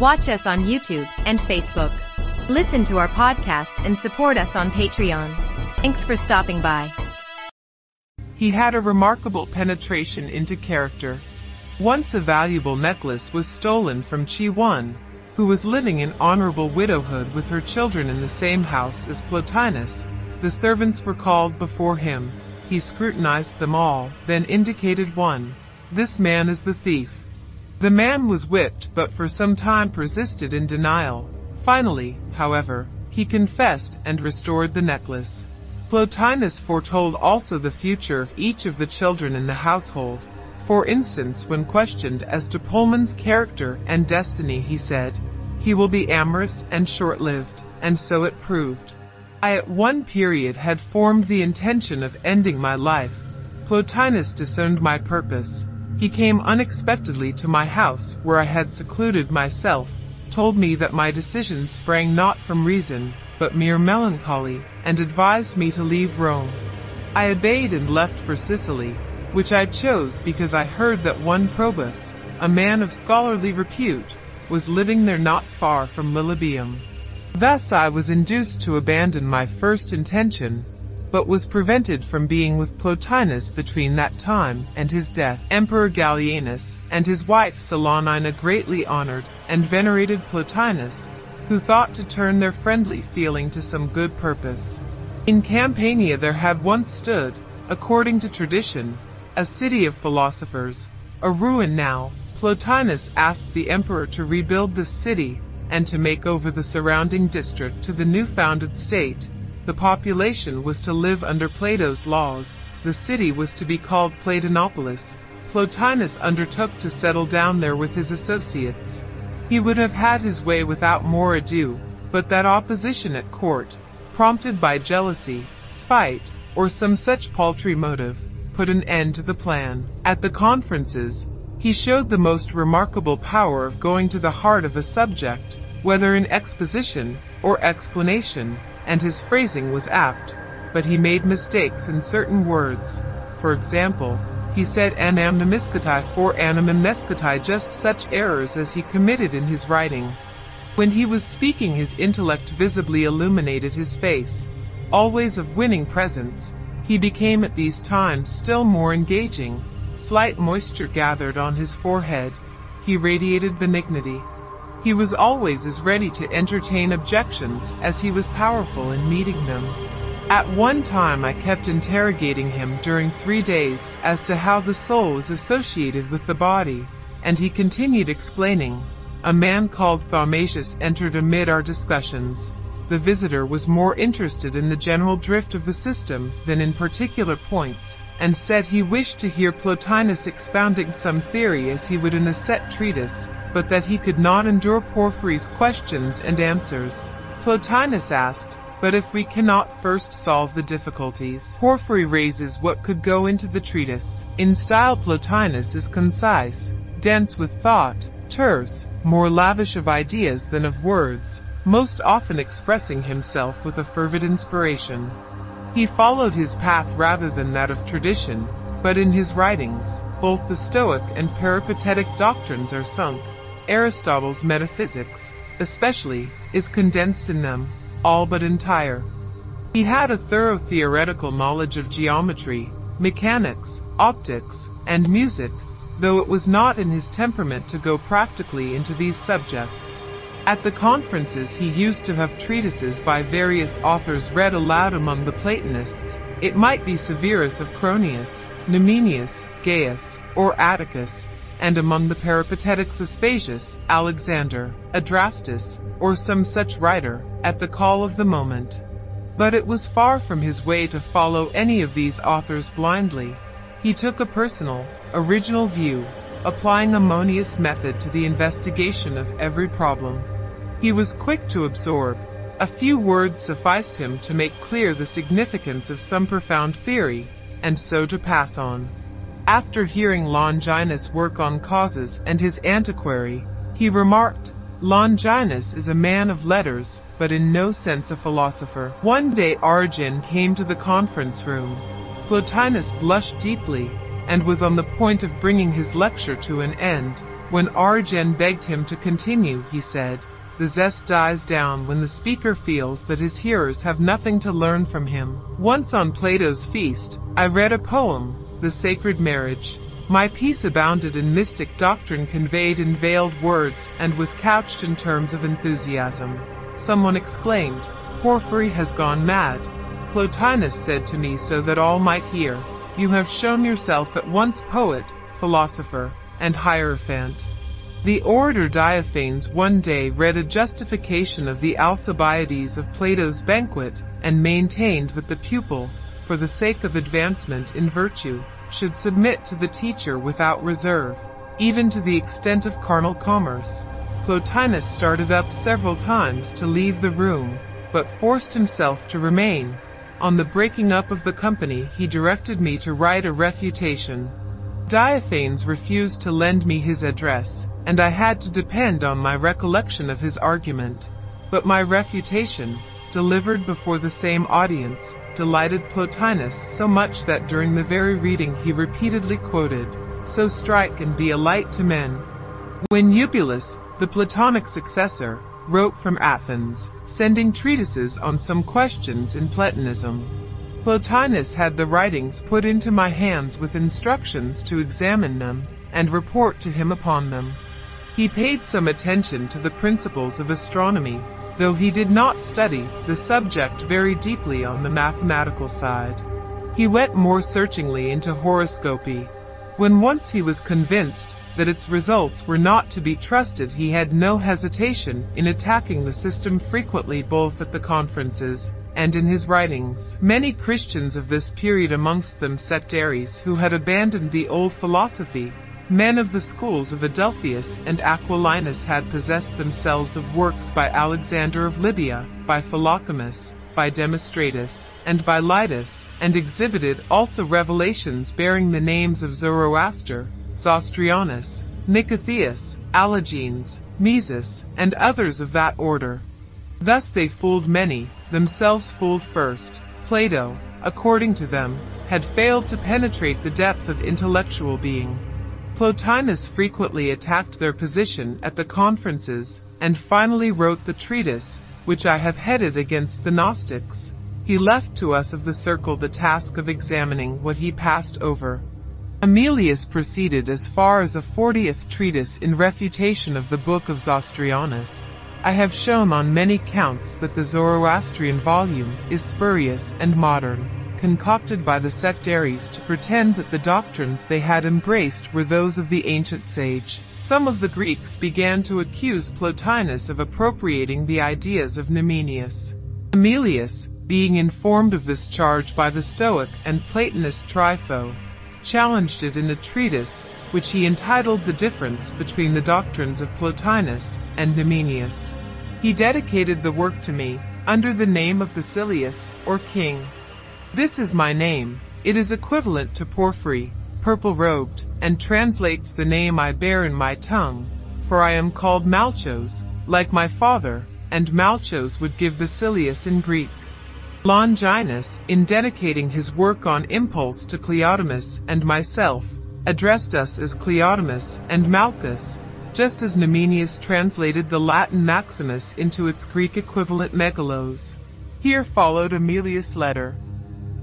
Watch us on YouTube and Facebook. Listen to our podcast and support us on Patreon. Thanks for stopping by. He had a remarkable penetration into character. Once a valuable necklace was stolen from Chione, who was living in honorable widowhood with her children in the same house as Plotinus. The servants were called before him. He scrutinized them all, then indicated one. This man is the thief. The man was whipped but for some time persisted in denial. Finally, however, he confessed and restored the necklace. Plotinus foretold also the future of each of the children in the household. For instance, when questioned as to Polemon's character and destiny, he said, He will be amorous and short-lived, and so it proved. I at one period had formed the intention of ending my life. Plotinus discerned my purpose. He came unexpectedly to my house, where I had secluded myself, told me that my decision sprang not from reason, but mere melancholy, and advised me to leave Rome. I obeyed and left for Sicily, which I chose because I heard that one Probus, a man of scholarly repute, was living there not far from Lilybaeum. Thus I was induced to abandon my first intention, but was prevented from being with Plotinus between that time and his death. Emperor Gallienus and his wife Salonina greatly honored and venerated Plotinus, who thought to turn their friendly feeling to some good purpose. In Campania there had once stood, according to tradition, a city of philosophers, a ruin now. Plotinus asked the emperor to rebuild the city and to make over the surrounding district to the new founded state. The population was to live under Plato's laws. The city was to be called Platonopolis. Plotinus undertook to settle down there with his associates. He would have had his way without more ado, but that opposition at court, prompted by jealousy, spite, or some such paltry motive, put an end to the plan. At the conferences, he showed the most remarkable power of going to the heart of a subject, whether in exposition or explanation, and his phrasing was apt, but he made mistakes in certain words. For example, he said anamnemiscatai for anamnescatai just such errors as he committed in his writing. When he was speaking his intellect visibly illuminated his face, always of winning presence. He became at these times still more engaging. Slight moisture gathered on his forehead. He radiated benignity. He was always as ready to entertain objections as he was powerful in meeting them. At one time I kept interrogating him during three days as to how the soul is associated with the body, and he continued explaining. A man called Thaumasius entered amid our discussions. The visitor was more interested in the general drift of the system than in particular points, and said he wished to hear Plotinus expounding some theory as he would in a set treatise, but that he could not endure Porphyry's questions and answers. Plotinus asked, but if we cannot first solve the difficulties, Porphyry raises what could go into the treatise. In style Plotinus is concise, dense with thought, terse, more lavish of ideas than of words, most often expressing himself with a fervid inspiration. He followed his path rather than that of tradition, but in his writings, both the Stoic and Peripatetic doctrines are sunk. Aristotle's metaphysics, especially, is condensed in them, all but entire. He had a thorough theoretical knowledge of geometry, mechanics, optics, and music, though it was not in his temperament to go practically into these subjects. At the conferences he used to have treatises by various authors read aloud among the Platonists. It might be Severus of Cronius, Numenius, Gaius, or Atticus, and among the Peripatetics Aspasius, Alexander, Adrastus, or some such writer, at the call of the moment. But it was far from his way to follow any of these authors blindly. He took a personal, original view, applying Ammonius' method to the investigation of every problem. He was quick to absorb. A few words sufficed him to make clear the significance of some profound theory, and so to pass on. After hearing Longinus work on causes and his antiquary, he remarked, Longinus is a man of letters, but in no sense a philosopher. One day Origen came to the conference room. Plotinus blushed deeply, and was on the point of bringing his lecture to an end, When Origen begged him to continue, he said, the zest dies down when the speaker feels that his hearers have nothing to learn from him. Once on Plato's feast, I read a poem, The Sacred Marriage. My piece abounded in mystic doctrine conveyed in veiled words and was couched in terms of enthusiasm. Someone exclaimed, Porphyry has gone mad. Plotinus said to me so that all might hear, You have shown yourself at once poet, philosopher, and hierophant. The orator Diophanes one day read a justification of the Alcibiades of Plato's banquet, and maintained that the pupil, for the sake of advancement in virtue, should submit to the teacher without reserve, even to the extent of carnal commerce. Plotinus started up several times to leave the room, but forced himself to remain. On the breaking up of the company he directed me to write a refutation. Diophanes refused to lend me his address, and I had to depend on my recollection of his argument. But my refutation, delivered before the same audience, delighted Plotinus so much that during the very reading he repeatedly quoted, So strike and be a light to men. When Eubulus, the Platonic successor, wrote from Athens, sending treatises on some questions in Platonism, Plotinus had the writings put into my hands with instructions to examine them and report to him upon them. He paid some attention to the principles of astronomy, though he did not study the subject very deeply on the mathematical side. He went more searchingly into horoscopy. When once he was convinced that its results were not to be trusted he had no hesitation in attacking the system frequently both at the conferences and in his writings. Many Christians of this period amongst them sectaries who had abandoned the old philosophy Men of the schools of Adelphius and Aquilinus had possessed themselves of works by Alexander of Libya, by Philocomus, by Demostratus, and by Lydus, and exhibited also revelations bearing the names of Zoroaster, Zostrianus, Nicotheus, Allogenes, Mesus, and others of that order. Thus they fooled many, themselves fooled first. Plato, according to them, had failed to penetrate the depth of intellectual being. Plotinus frequently attacked their position at the conferences, and finally wrote the treatise, which I have headed against the Gnostics. He left to us of the circle the task of examining what he passed over. Amelius proceeded as far as a fortieth treatise in refutation of the book of Zostrianus. I have shown on many counts that the Zoroastrian volume is spurious and modern concocted by the sectaries to pretend that the doctrines they had embraced were those of the ancient sage. Some of the Greeks began to accuse Plotinus of appropriating the ideas of Numenius. Amelius, being informed of this charge by the Stoic and Platonist Trypho, challenged it in a treatise which he entitled The Difference Between the Doctrines of Plotinus and Numenius. He dedicated the work to me, under the name of Basilius, or King. This is my name. It is equivalent to porphyry, purple-robed, and translates the name I bear in my tongue, for I am called Malchos, like my father, and Malchos would give Basilius in Greek. Longinus, in dedicating his work on impulse to Cleodamus and myself, addressed us as Cleodamus and Malchus, just as Numenius translated the Latin Maximus into its Greek equivalent Megalos. Here followed Amelius' letter.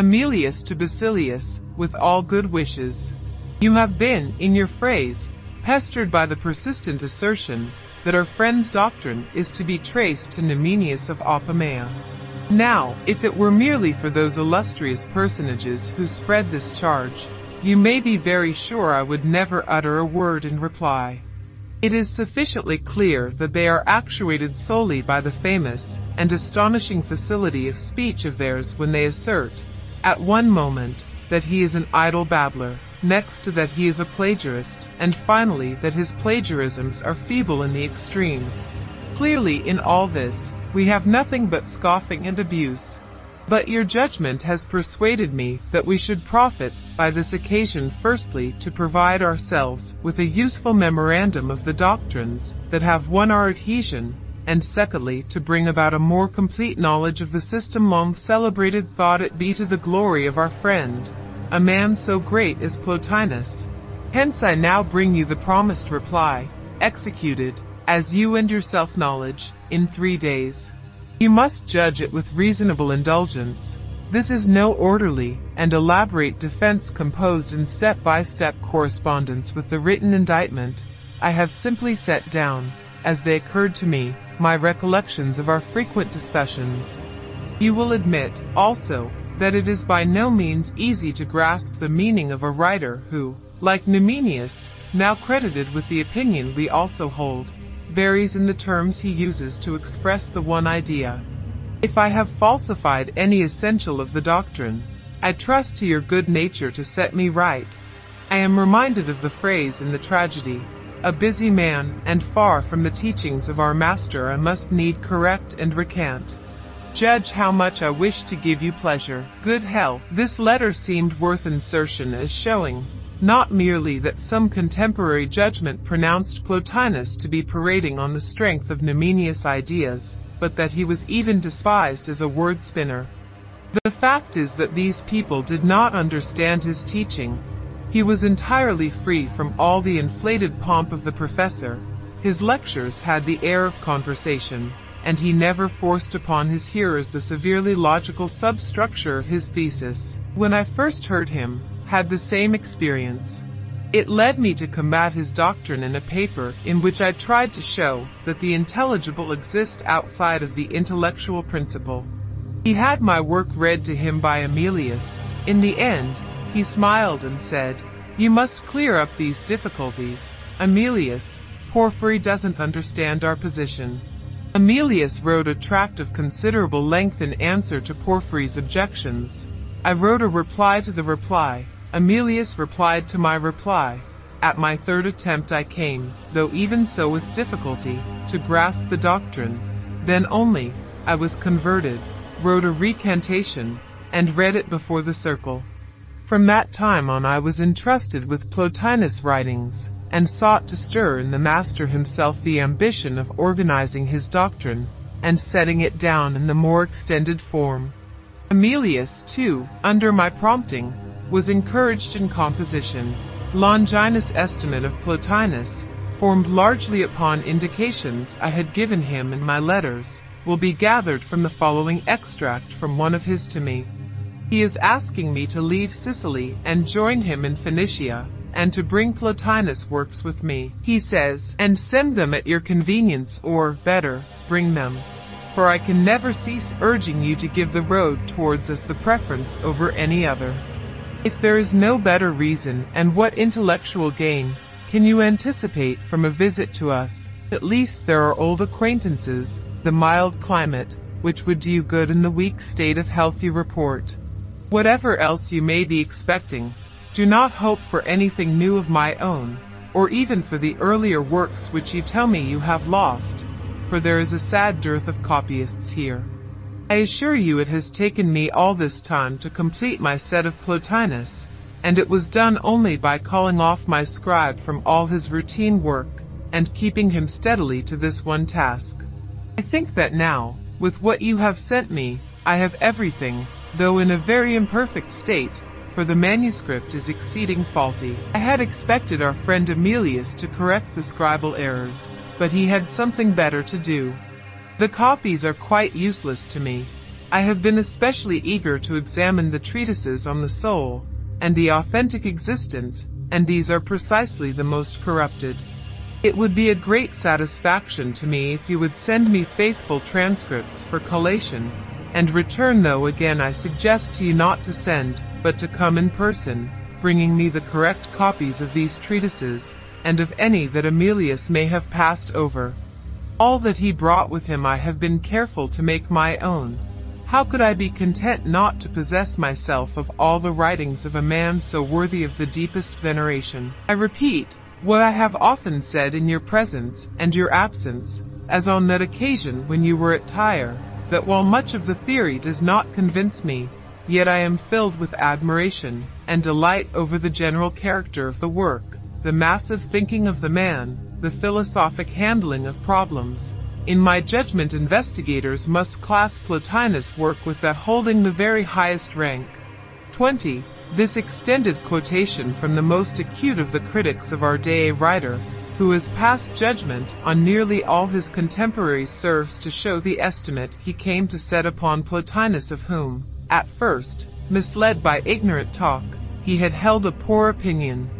Amelius to Basilius, with all good wishes. You have been, in your phrase, pestered by the persistent assertion that our friend's doctrine is to be traced to Numenius of Apamea. Now, if it were merely for those illustrious personages who spread this charge, you may be very sure I would never utter a word in reply. It is sufficiently clear that they are actuated solely by the famous and astonishing facility of speech of theirs when they assert at one moment, that he is an idle babbler, next that he is a plagiarist, and finally that his plagiarisms are feeble in the extreme. Clearly in all this, we have nothing but scoffing and abuse. But your judgment has persuaded me that we should profit by this occasion firstly to provide ourselves with a useful memorandum of the doctrines that have won our adhesion, and secondly, to bring about a more complete knowledge of the system long celebrated thought it be to the glory of our friend, a man so great as Plotinus. Hence I now bring you the promised reply, executed, as you and your self-knowledge, in three days. You must judge it with reasonable indulgence. This is no orderly and elaborate defense composed in step-by-step correspondence with the written indictment. I have simply set down, as they occurred to me, my recollections of our frequent discussions. You will admit, also, that it is by no means easy to grasp the meaning of a writer who, like Numenius, now credited with the opinion we also hold, varies in the terms he uses to express the one idea. If I have falsified any essential of the doctrine, I trust to your good nature to set me right. I am reminded of the phrase in the tragedy, a busy man, and far from the teachings of our master I must need correct and recant. Judge how much I wish to give you pleasure, good health. This letter seemed worth insertion as showing, not merely that some contemporary judgment pronounced Plotinus to be parading on the strength of Numenius' ideas, but that he was even despised as a word spinner. The fact is that these people did not understand his teaching. He was entirely free from all the inflated pomp of the professor. His lectures had the air of conversation, and he never forced upon his hearers the severely logical substructure of his thesis. When I first heard him, had the same experience. It led me to combat his doctrine in a paper in which I tried to show that the intelligible exists outside of the intellectual principle. He had my work read to him by Amelius. In the end, he smiled and said, You must clear up these difficulties. Amelius, Porphyry doesn't understand our position. Amelius wrote a tract of considerable length in answer to Porphyry's objections. I wrote a reply to the reply, Amelius replied to my reply. At my third attempt I came, though even so with difficulty, to grasp the doctrine. Then only, I was converted, wrote a recantation, and read it before the circle. From that time on I was entrusted with Plotinus' writings, and sought to stir in the master himself the ambition of organizing his doctrine, and setting it down in the more extended form. Amelius, too, under my prompting, was encouraged in composition. Longinus' estimate of Plotinus, formed largely upon indications I had given him in my letters, will be gathered from the following extract from one of his to me. He is asking me to leave Sicily and join him in Phoenicia, and to bring Plotinus' works with me. He says, and send them at your convenience, or, better, bring them. For I can never cease urging you to give the road towards us the preference over any other. If there is no better reason, and what intellectual gain can you anticipate from a visit to us? At least there are old acquaintances, the mild climate, which would do you good in the weak state of healthy report. Whatever else you may be expecting, do not hope for anything new of my own, or even for the earlier works which you tell me you have lost, for there is a sad dearth of copyists here. I assure you it has taken me all this time to complete my set of Plotinus, and it was done only by calling off my scribe from all his routine work, and keeping him steadily to this one task. I think that now, with what you have sent me, I have everything, though in a very imperfect state, for the manuscript is exceeding faulty. I had expected our friend Amelius to correct the scribal errors, but he had something better to do. The copies are quite useless to me. I have been especially eager to examine the treatises on the soul, and the authentic existent, and these are precisely the most corrupted. It would be a great satisfaction to me if you would send me faithful transcripts for collation, and return though again I suggest to you not to send, but to come in person, bringing me the correct copies of these treatises, and of any that Amelius may have passed over. All that he brought with him I have been careful to make my own. How could I be content not to possess myself of all the writings of a man so worthy of the deepest veneration? I repeat, what I have often said in your presence and your absence, as on that occasion when you were at Tyre, that while much of the theory does not convince me, yet I am filled with admiration and delight over the general character of the work, the massive thinking of the man, the philosophic handling of problems. In my judgment investigators must class Plotinus' work with that holding the very highest rank. 20. This extended quotation from the most acute of the critics of our day a writer, who has passed judgment on nearly all his contemporaries serves to show the estimate he came to set upon Plotinus of whom, at first, misled by ignorant talk, he had held a poor opinion.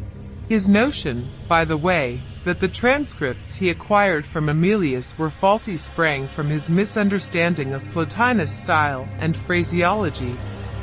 His notion, by the way, that the transcripts he acquired from Amelius were faulty sprang from his misunderstanding of Plotinus' style and phraseology,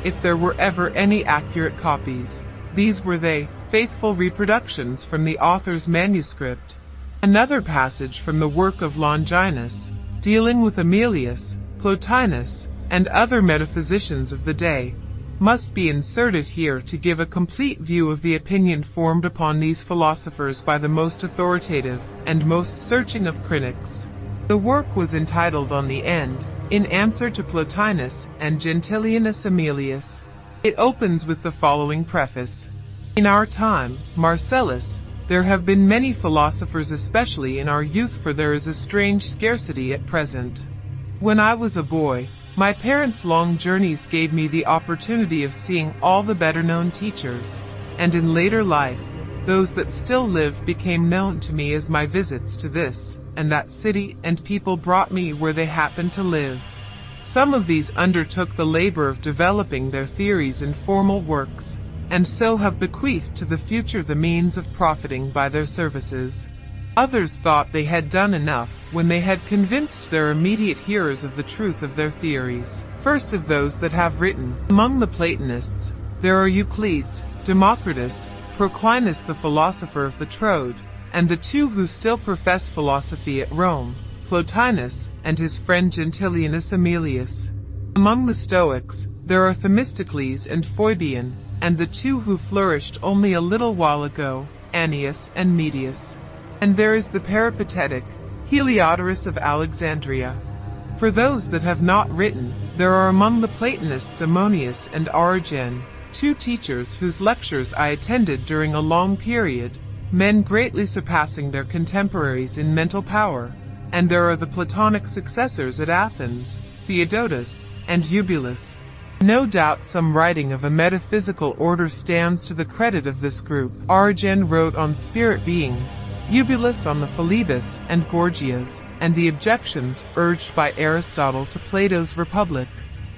if there were ever any accurate copies. These were they, faithful reproductions from the author's manuscript. Another passage from the work of Longinus, dealing with Amelius, Plotinus, and other metaphysicians of the day, must be inserted here to give a complete view of the opinion formed upon these philosophers by the most authoritative and most searching of critics. The work was entitled On the End, in answer to Plotinus and Gentilianus Amelius. It opens with the following preface. In our time, Marcellus, there have been many philosophers especially in our youth for there is a strange scarcity at present. When I was a boy, my parents' long journeys gave me the opportunity of seeing all the better known teachers, and in later life, those that still live became known to me as my visits to this and that city and people brought me where they happened to live. Some of these undertook the labor of developing their theories in formal works, and so have bequeathed to the future the means of profiting by their services. Others thought they had done enough when they had convinced their immediate hearers of the truth of their theories. First of those that have written, among the Platonists, there are Euclides, Democritus, Proclinus the philosopher of the Troad, and the two who still profess philosophy at Rome, Plotinus and his friend Gentilianus Amelius. Among the Stoics, there are Themistocles and Phoebian, and the two who flourished only a little while ago, Annius and Medius. And there is the peripatetic, Heliodorus of Alexandria. For those that have not written, there are among the Platonists Ammonius and Origen, two teachers whose lectures I attended during a long period, men greatly surpassing their contemporaries in mental power. And there are the Platonic successors at Athens, Theodotus and Eubulus. No doubt some writing of a metaphysical order stands to the credit of this group. Origen wrote on spirit beings, Eubulus on the Philebus and Gorgias, and the objections urged by Aristotle to Plato's Republic.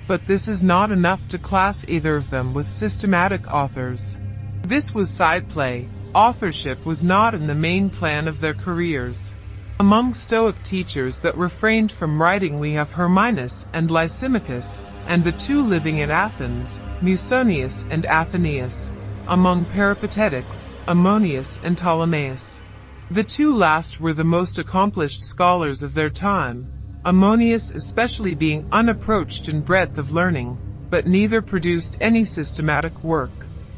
But this is not enough to class either of them with systematic authors. This was side play. Authorship was not in the main plan of their careers. Among Stoic teachers that refrained from writing we have Herminus and Lysimachus, and the two living at Athens, Musonius and Athenaeus. Among Peripatetics, Ammonius and Ptolemaeus. The two last were the most accomplished scholars of their time, Ammonius especially being unapproached in breadth of learning, but neither produced any systematic work.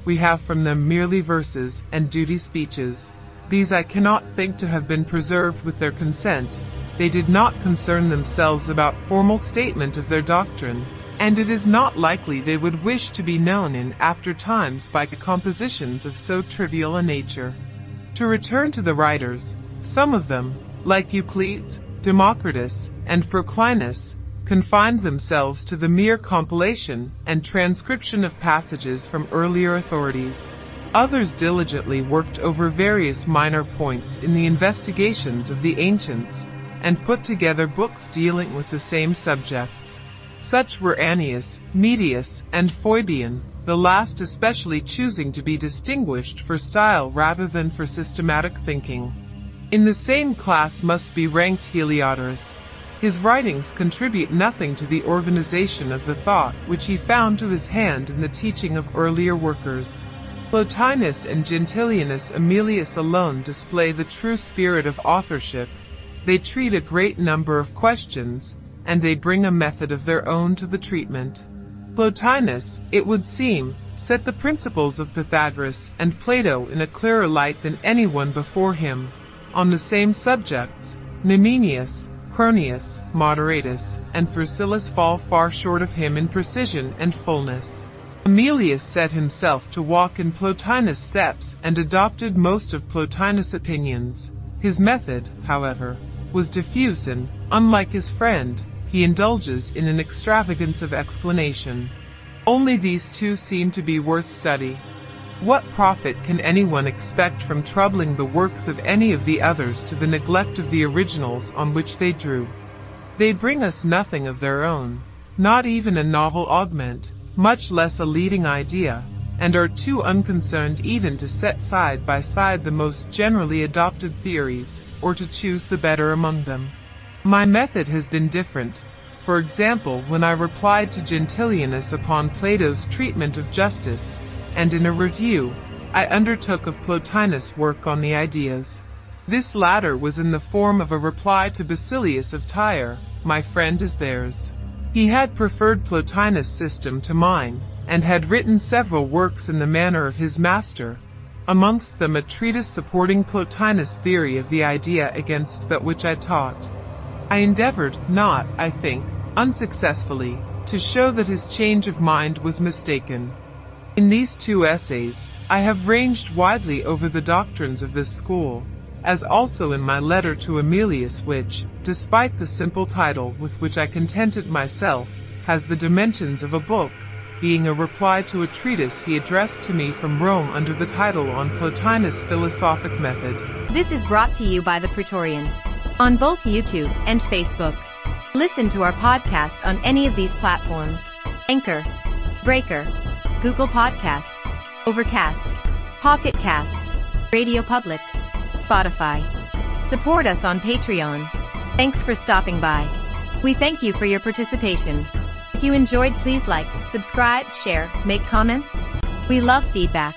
We have from them merely verses and duty speeches. These I cannot think to have been preserved with their consent. They did not concern themselves about formal statement of their doctrine, and it is not likely they would wish to be known in after times by compositions of so trivial a nature. To return to the writers, some of them, like Euclides, Democritus, and Proclinus, confined themselves to the mere compilation and transcription of passages from earlier authorities. Others diligently worked over various minor points in the investigations of the ancients, and put together books dealing with the same subjects. Such were Annius, Medius, and Phoebian, the last especially choosing to be distinguished for style rather than for systematic thinking. In the same class must be ranked Heliodorus. His writings contribute nothing to the organization of the thought which he found to his hand in the teaching of earlier workers. Plotinus and Gentilianus Amelius alone display the true spirit of authorship. They treat a great number of questions, and they bring a method of their own to the treatment. Plotinus, it would seem, set the principles of Pythagoras and Plato in a clearer light than anyone before him. On the same subjects, Numenius, Cronius, Moderatus, and Thrasyllus fall far short of him in precision and fullness. Amelius set himself to walk in Plotinus' steps and adopted most of Plotinus' opinions. His method, however, was diffuse and, unlike his friend, he indulges in an extravagance of explanation. Only these two seem to be worth study. What profit can anyone expect from troubling the works of any of the others to the neglect of the originals on which they drew? They bring us nothing of their own, not even a novel augment, much less a leading idea, and are too unconcerned even to set side by side the most generally adopted theories, or to choose the better among them. My method has been different. For example, when I replied to Gentilianus upon Plato's treatment of justice, and in a review, I undertook of Plotinus' work on the ideas. This latter was in the form of a reply to Basilius of Tyre, my friend is theirs. He had preferred Plotinus' system to mine, and had written several works in the manner of his master, amongst them a treatise supporting Plotinus' theory of the idea against that which I taught. I endeavored, not, I think, unsuccessfully, to show that his change of mind was mistaken. In these two essays, I have ranged widely over the doctrines of this school, as also in my letter to Amelius which, despite the simple title with which I contented myself, has the dimensions of a book, being a reply to a treatise he addressed to me from Rome under the title on Plotinus' philosophic method. This is brought to you by the Praetorian on both YouTube and Facebook. Listen to our podcast on any of these platforms Anchor, Breaker, Google Podcasts, Overcast, Pocket Casts, Radio Public, Spotify. Support us on Patreon. Thanks for stopping by. We thank you for your participation. If you enjoyed, please like, subscribe, share, make comments. We love feedback.